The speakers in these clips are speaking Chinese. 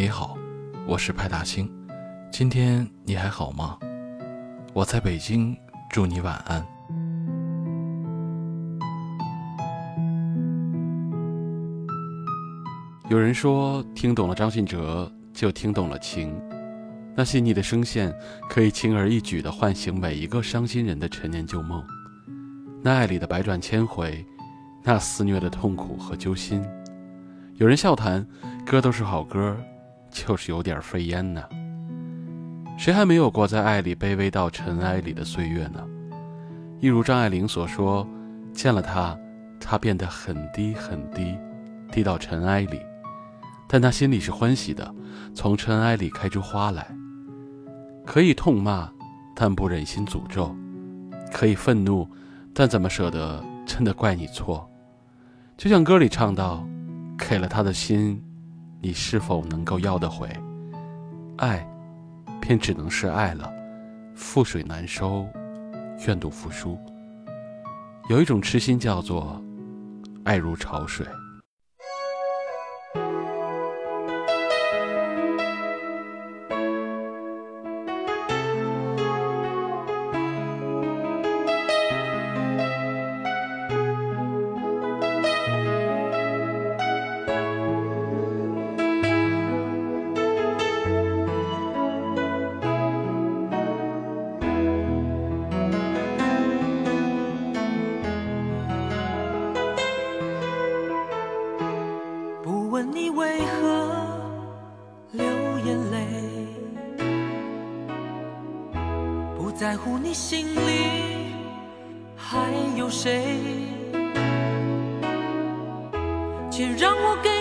你好，我是派大星，今天你还好吗？我在北京，祝你晚安。有人说，听懂了张信哲，就听懂了情。那细腻的声线，可以轻而易举地唤醒每一个伤心人的陈年旧梦。那爱里的百转千回，那肆虐的痛苦和揪心。有人笑谈，歌都是好歌。就是有点肺烟呢。谁还没有过在爱里卑微到尘埃里的岁月呢？一如张爱玲所说，见了他，他变得很低很低，低到尘埃里，但他心里是欢喜的，从尘埃里开出花来。可以痛骂，但不忍心诅咒；可以愤怒，但怎么舍得真的怪你错？就像歌里唱到：“给了他的心。”你是否能够要得回？爱，便只能是爱了。覆水难收，愿赌服输。有一种痴心叫做爱如潮水。乎你心里还有谁？请让我给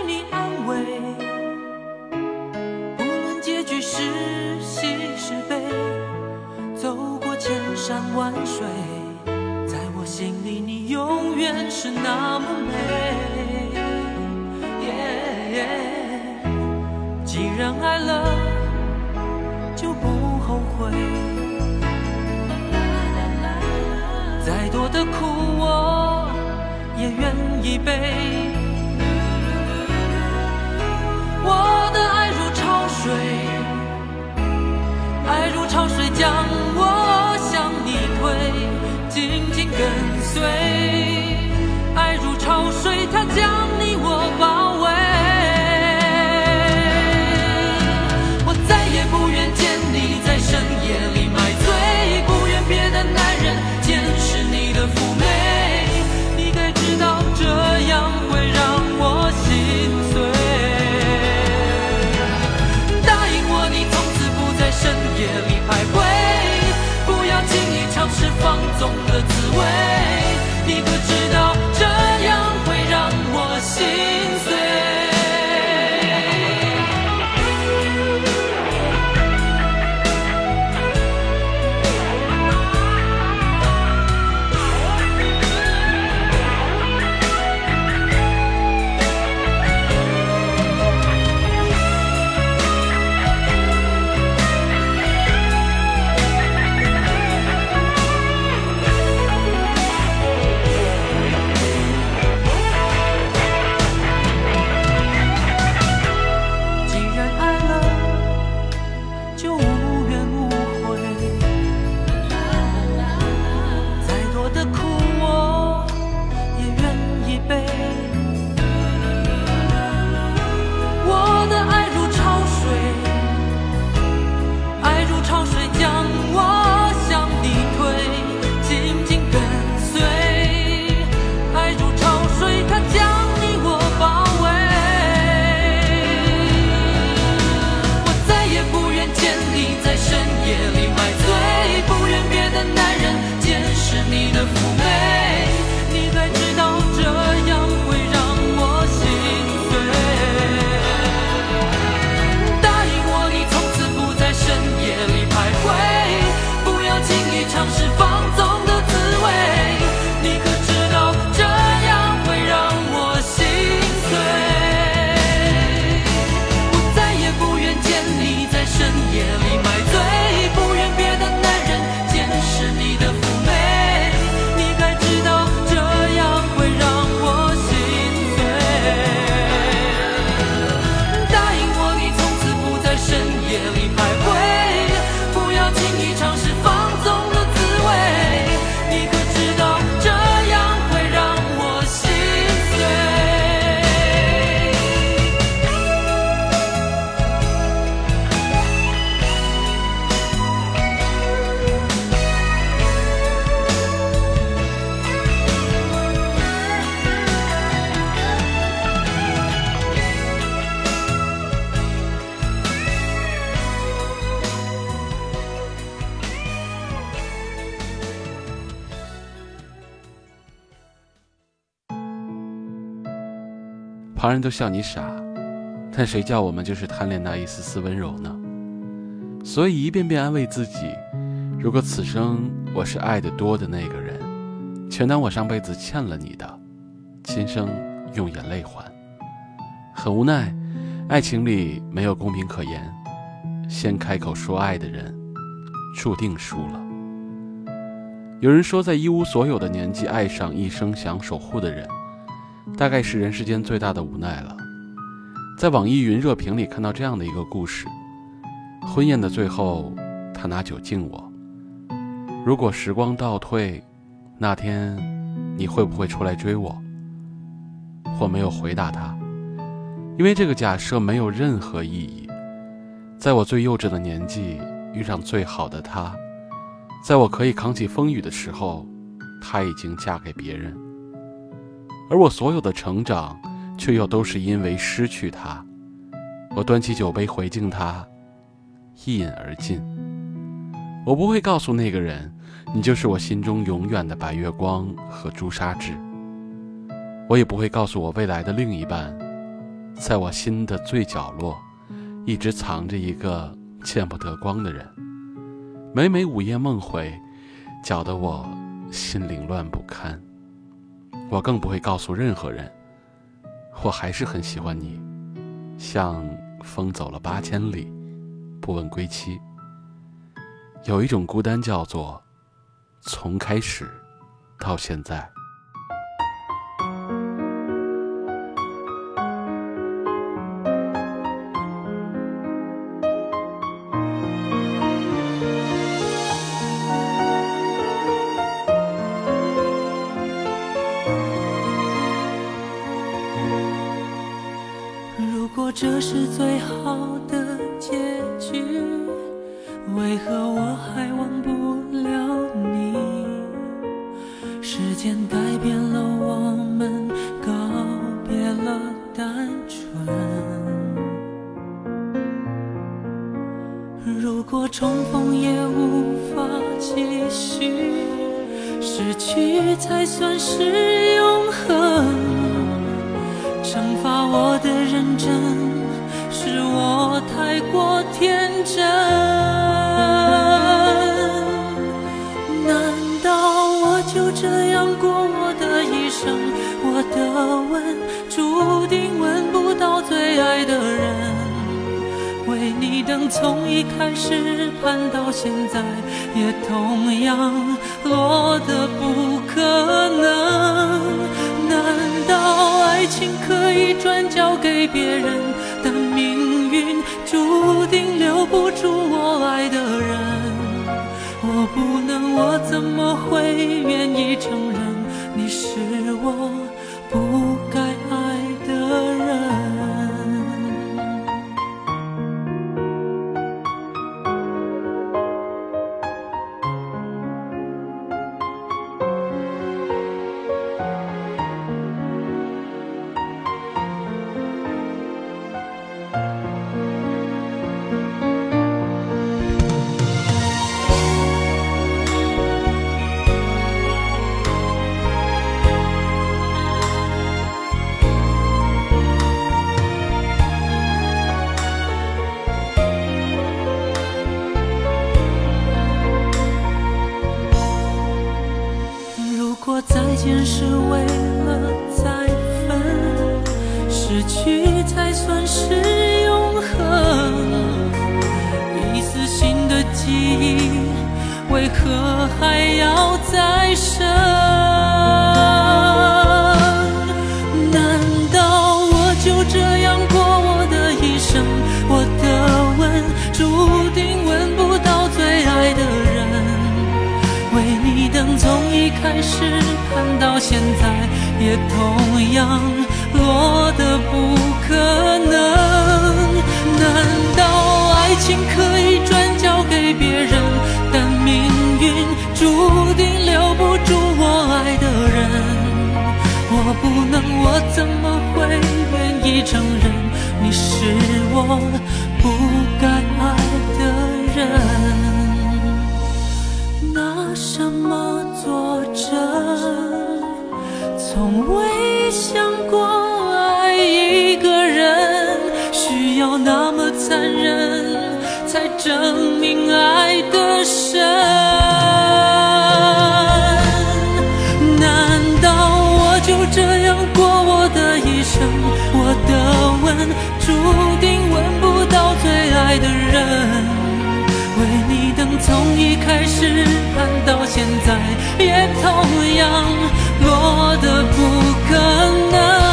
是放纵的滋味，你买醉不愿别的男人见识你的妩媚你该知道这样会让我心碎。答应我你从此不在深夜里徘徊不要轻易尝试放旁人都笑你傻，但谁叫我们就是贪恋那一丝丝温柔呢？所以一遍遍安慰自己：如果此生我是爱的多的那个人，全当我上辈子欠了你的，今生用眼泪还。很无奈，爱情里没有公平可言，先开口说爱的人，注定输了。有人说，在一无所有的年纪爱上一生想守护的人，大概是人世间最大的无奈了。在网易云热评里看到这样的一个故事：婚宴的最后，他拿酒敬我。如果时光倒退，那天你会不会出来追我？我没有回答他，因为这个假设没有任何意义。在我最幼稚的年纪遇上最好的他。在我可以扛起风雨的时候，她已经嫁给别人，而我所有的成长，却又都是因为失去他。我端起酒杯回敬他，一饮而尽。我不会告诉那个人，你就是我心中永远的白月光和朱砂痣。我也不会告诉我未来的另一半，在我心的最角落，一直藏着一个见不得光的人。每每午夜梦回，搅得我心凌乱不堪。我更不会告诉任何人，我还是很喜欢你，像风走了八千里，不问归期。有一种孤单，叫做从开始到现在。算是怎么会愿意承认你是我？去才算是永恒。一丝新的记忆，为何还要再生？难道我就这样过我的一生？我的吻注定吻不到最爱的人，为你等从一开始。盼到现在也同样落得不可能。难道爱情可以转交给别人？但命运注定留不住我爱的人。我不能，我怎么会愿意承认你是我不该爱的人？拿什么作证？从未想过生命爱的深。难道我就这样过我的一生？我的吻注定吻不到最爱的人。为你等从一开始盼到现在，也同样落得不可能。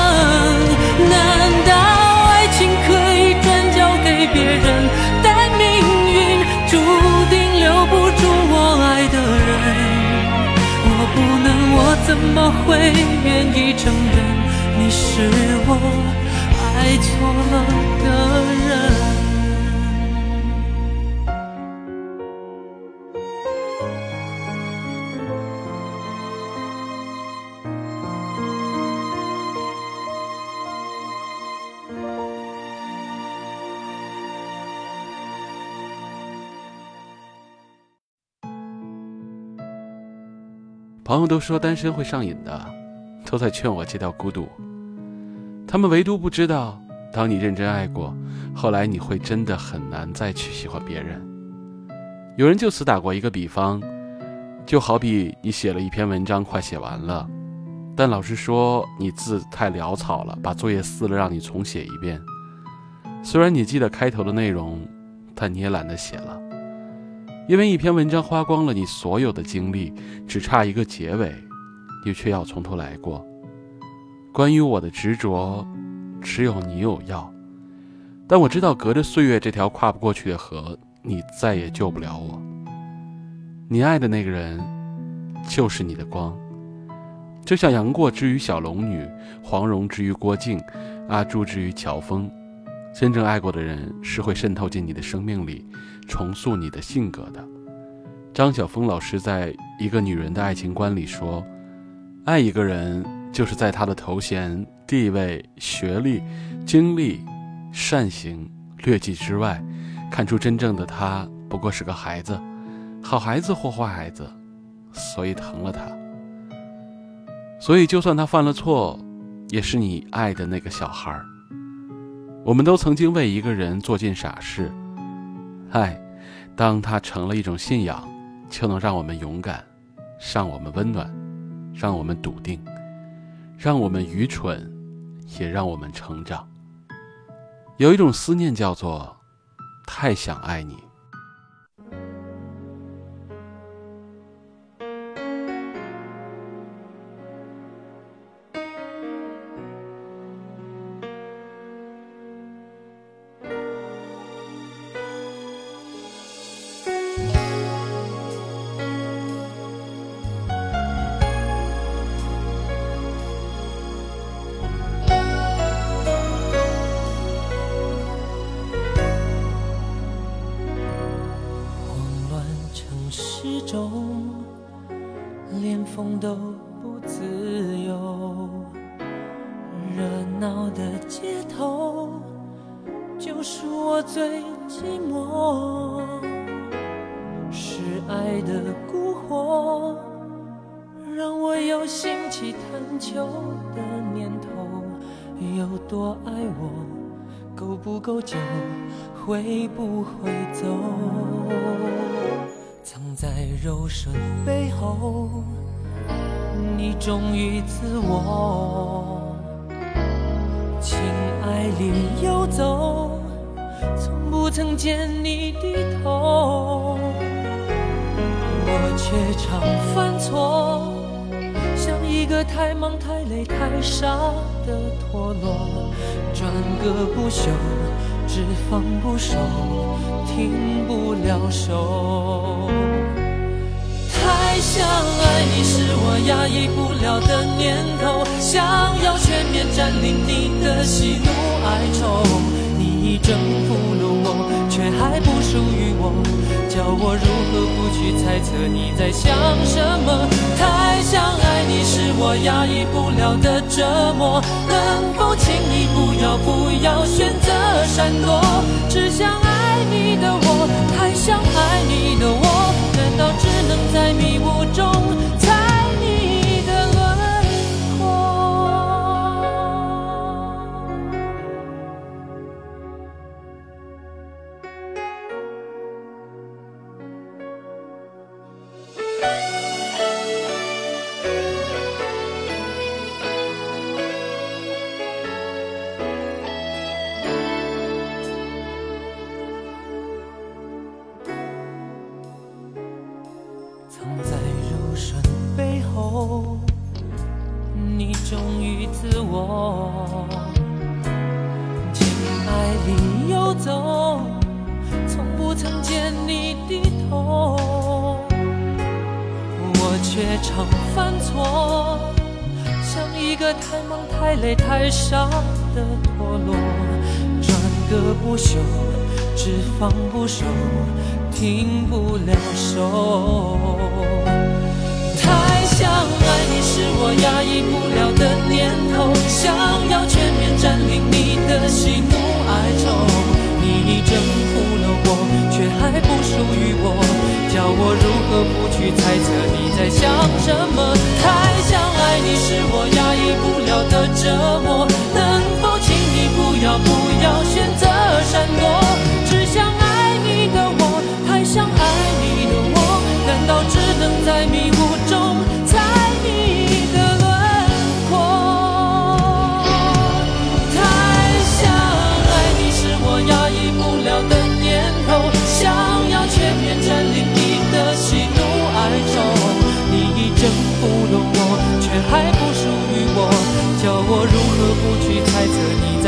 怎么会愿意承认你是我爱错了的人？朋友都说单身会上瘾的，都在劝我戒掉孤独。他们唯独不知道，当你认真爱过，后来你会真的很难再去喜欢别人。有人就此打过一个比方，就好比你写了一篇文章，快写完了，但老师说你字太潦草了，把作业撕了，让你重写一遍。虽然你记得开头的内容，但你也懒得写了。因为一篇文章花光了你所有的精力，只差一个结尾，你却要从头来过。关于我的执着，只有你有药，但我知道隔着岁月这条跨不过去的河，你再也救不了我。你爱的那个人，就是你的光，就像杨过之于小龙女，黄蓉之于郭靖，阿朱之于乔峰。真正爱过的人是会渗透进你的生命里，重塑你的性格的。张晓峰老师在一个女人的爱情观里说：“爱一个人，就是在他的头衔、地位、学历、经历、善行、劣迹之外，看出真正的他不过是个孩子，好孩子或坏孩子，所以疼了他。所以就算他犯了错，也是你爱的那个小孩儿。”我们都曾经为一个人做尽傻事，爱，当它成了一种信仰，就能让我们勇敢，让我们温暖，让我们笃定，让我们愚蠢，也让我们成长。有一种思念叫做，太想爱你。我最寂寞。是爱的蛊惑，让我有兴起探求的念头。有多爱我，够不够久，会不会走？藏在柔顺背后，你忠于自我，情爱里游走，从不曾见你低头。我却常犯错，像一个太忙太累太傻的陀螺，转个不休，只放不收。停不了手，太想爱你是我压抑不了的念头，想要全面占领你的喜怒哀愁。你征服了我，却还不属于我，叫我如何不去猜测你在想什么？太想爱你是我压抑不了的折磨，能否请你不要不要选择闪躲？只想爱你。的我，太想爱你的我，难道只能在迷雾中我，情爱里游走，从不曾见你低头，我却常犯错，像一个太忙太累太傻的陀螺，转个不休，只放不收，停不了手。想爱你是我压抑不了的念头，想要全面占领你的喜怒哀愁。你已征服了我，却还不属于我，叫我如何不去猜测你在想什么？太想爱你是我压抑不了的折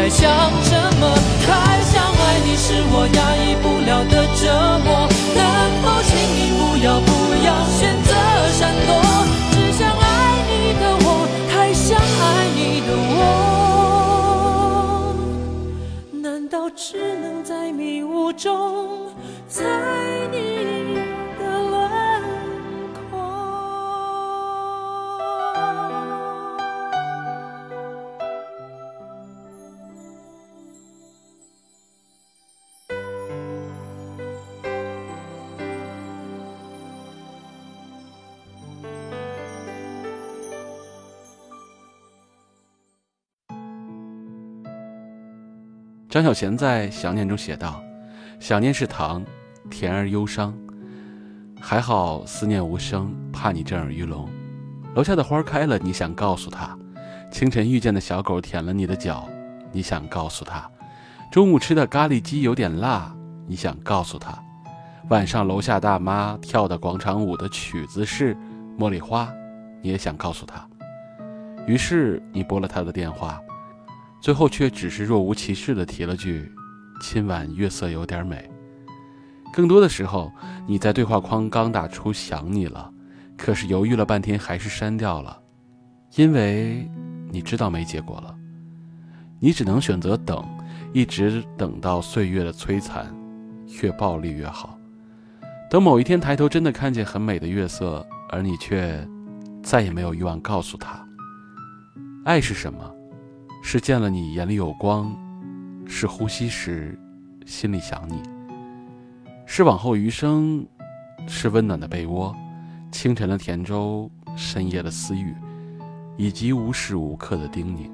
想什么？太想爱你是我压抑不了的折磨，能否请你不要不要选择闪躲？只想爱你的我，太想爱你的我，难道只能在迷雾中张小娴在《想念》中写道：“想念是糖，甜而忧伤。还好思念无声，怕你震耳欲聋。楼下的花开了，你想告诉他；清晨遇见的小狗舔了你的脚，你想告诉他；中午吃的咖喱鸡有点辣，你想告诉他；晚上楼下大妈跳的广场舞的曲子是《茉莉花》，你也想告诉他。于是你拨了他的电话。”最后却只是若无其事地提了句：“今晚月色有点美。”更多的时候，你在对话框刚打出“想你了”，可是犹豫了半天还是删掉了，因为你知道没结果了。你只能选择等，一直等到岁月的摧残越暴力越好。等某一天抬头真的看见很美的月色，而你却再也没有欲望告诉他，爱是什么。是见了你眼里有光，是呼吸时心里想你，是往后余生，是温暖的被窝，清晨的甜粥，深夜的私语，以及无时无刻的叮咛。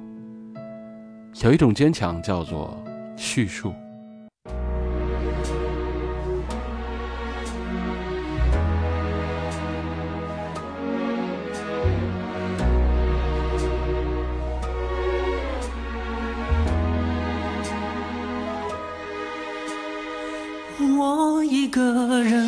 有一种坚强叫做叙述。个人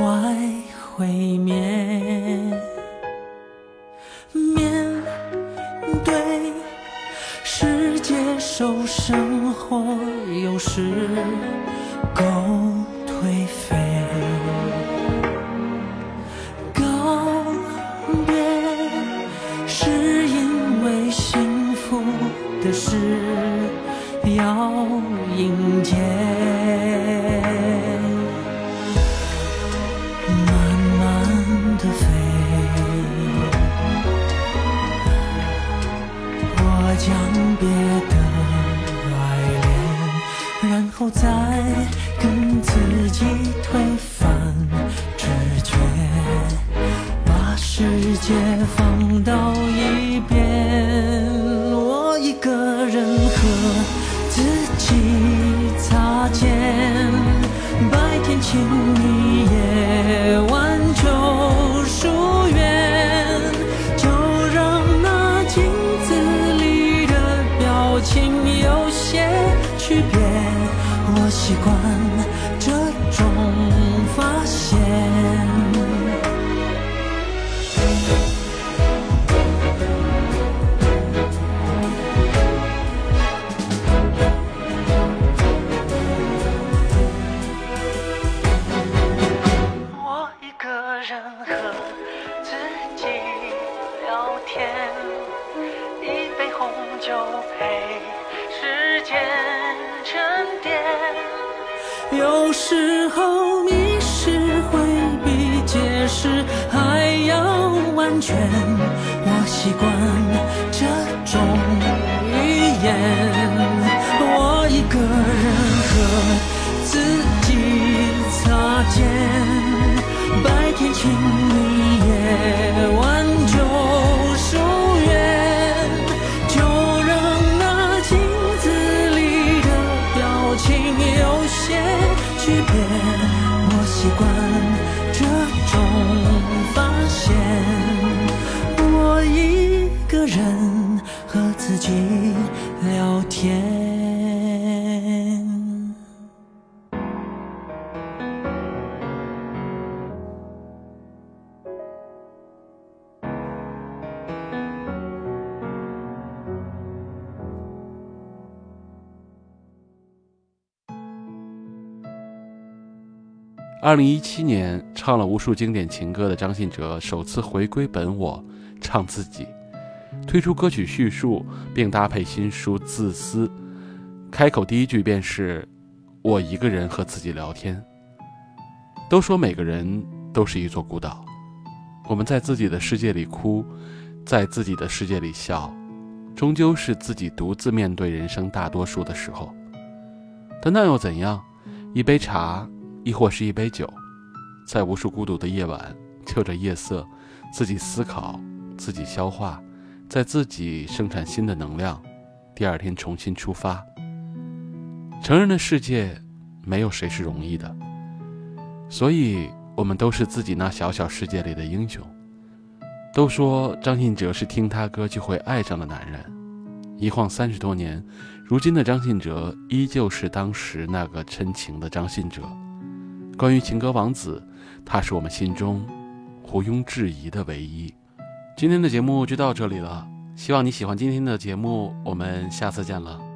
why 的人和自己擦肩。白天亲密，安全，我习惯这种语言。我一个人和自己擦肩，白天亲你，夜二零一七年，唱了无数经典情歌的张信哲首次回归本我，唱自己，推出歌曲叙述，并搭配新书《自私》，开口第一句便是“我一个人和自己聊天”。都说每个人都是一座孤岛，我们在自己的世界里哭，在自己的世界里笑，终究是自己独自面对人生大多数的时候。但那又怎样？一杯茶。亦或是一杯酒，在无数孤独的夜晚，就着夜色，自己思考，自己消化，在自己生产新的能量，第二天重新出发。成人的世界，没有谁是容易的，所以我们都是自己那小小世界里的英雄。都说张信哲是听他歌就会爱上的男人，一晃三十多年，如今的张信哲依旧是当时那个深情的张信哲。关于情歌王子，他是我们心中毋庸置疑的唯一。今天的节目就到这里了，希望你喜欢今天的节目，我们下次见了。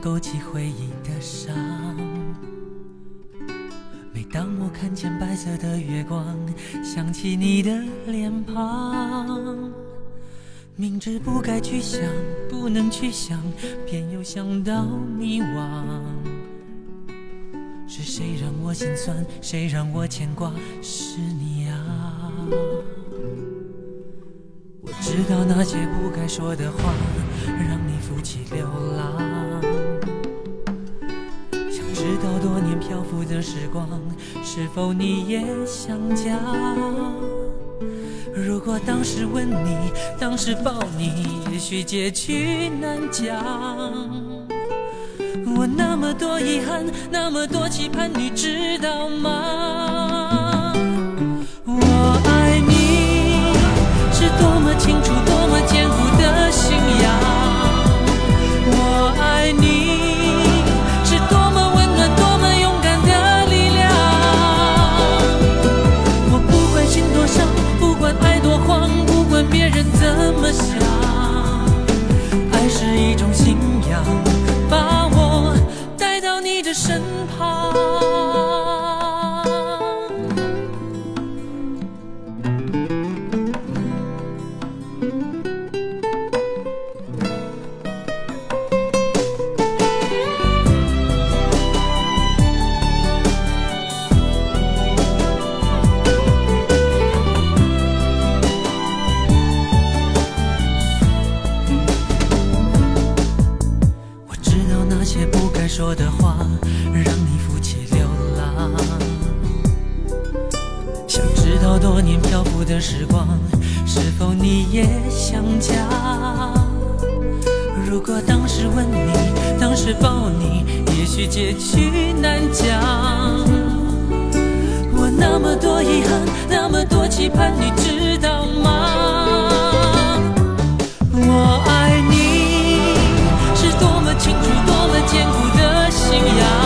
勾起回忆的伤；每当我看见白色的月光，想起你的脸庞。明知不该去想，不能去想，偏又想到迷惘。是谁让我心酸？谁让我牵挂？是你啊！我知道那些不该说的话，让你负气流浪。漂浮的时光，是否你也想家？如果当时吻你，当时抱你，也许结局难讲。我那么多遗憾，那么多期盼，你知道吗？我爱你是多么清楚，的时光，是否你也想家？如果当时吻你，当时抱你，也许结局难讲。我那么多遗憾，那么多期盼，你知道吗？我爱你，是多么清楚，多么坚固的信仰。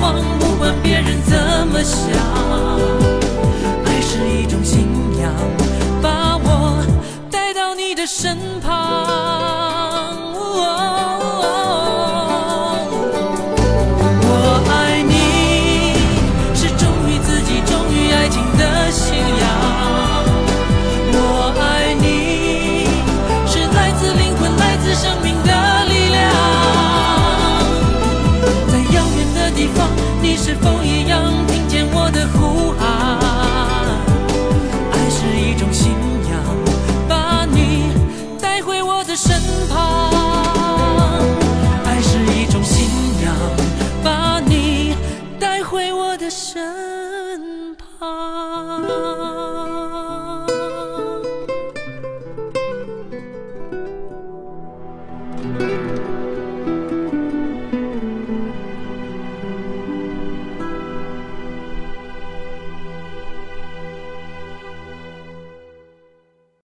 不管别人怎么想，爱是一种信仰，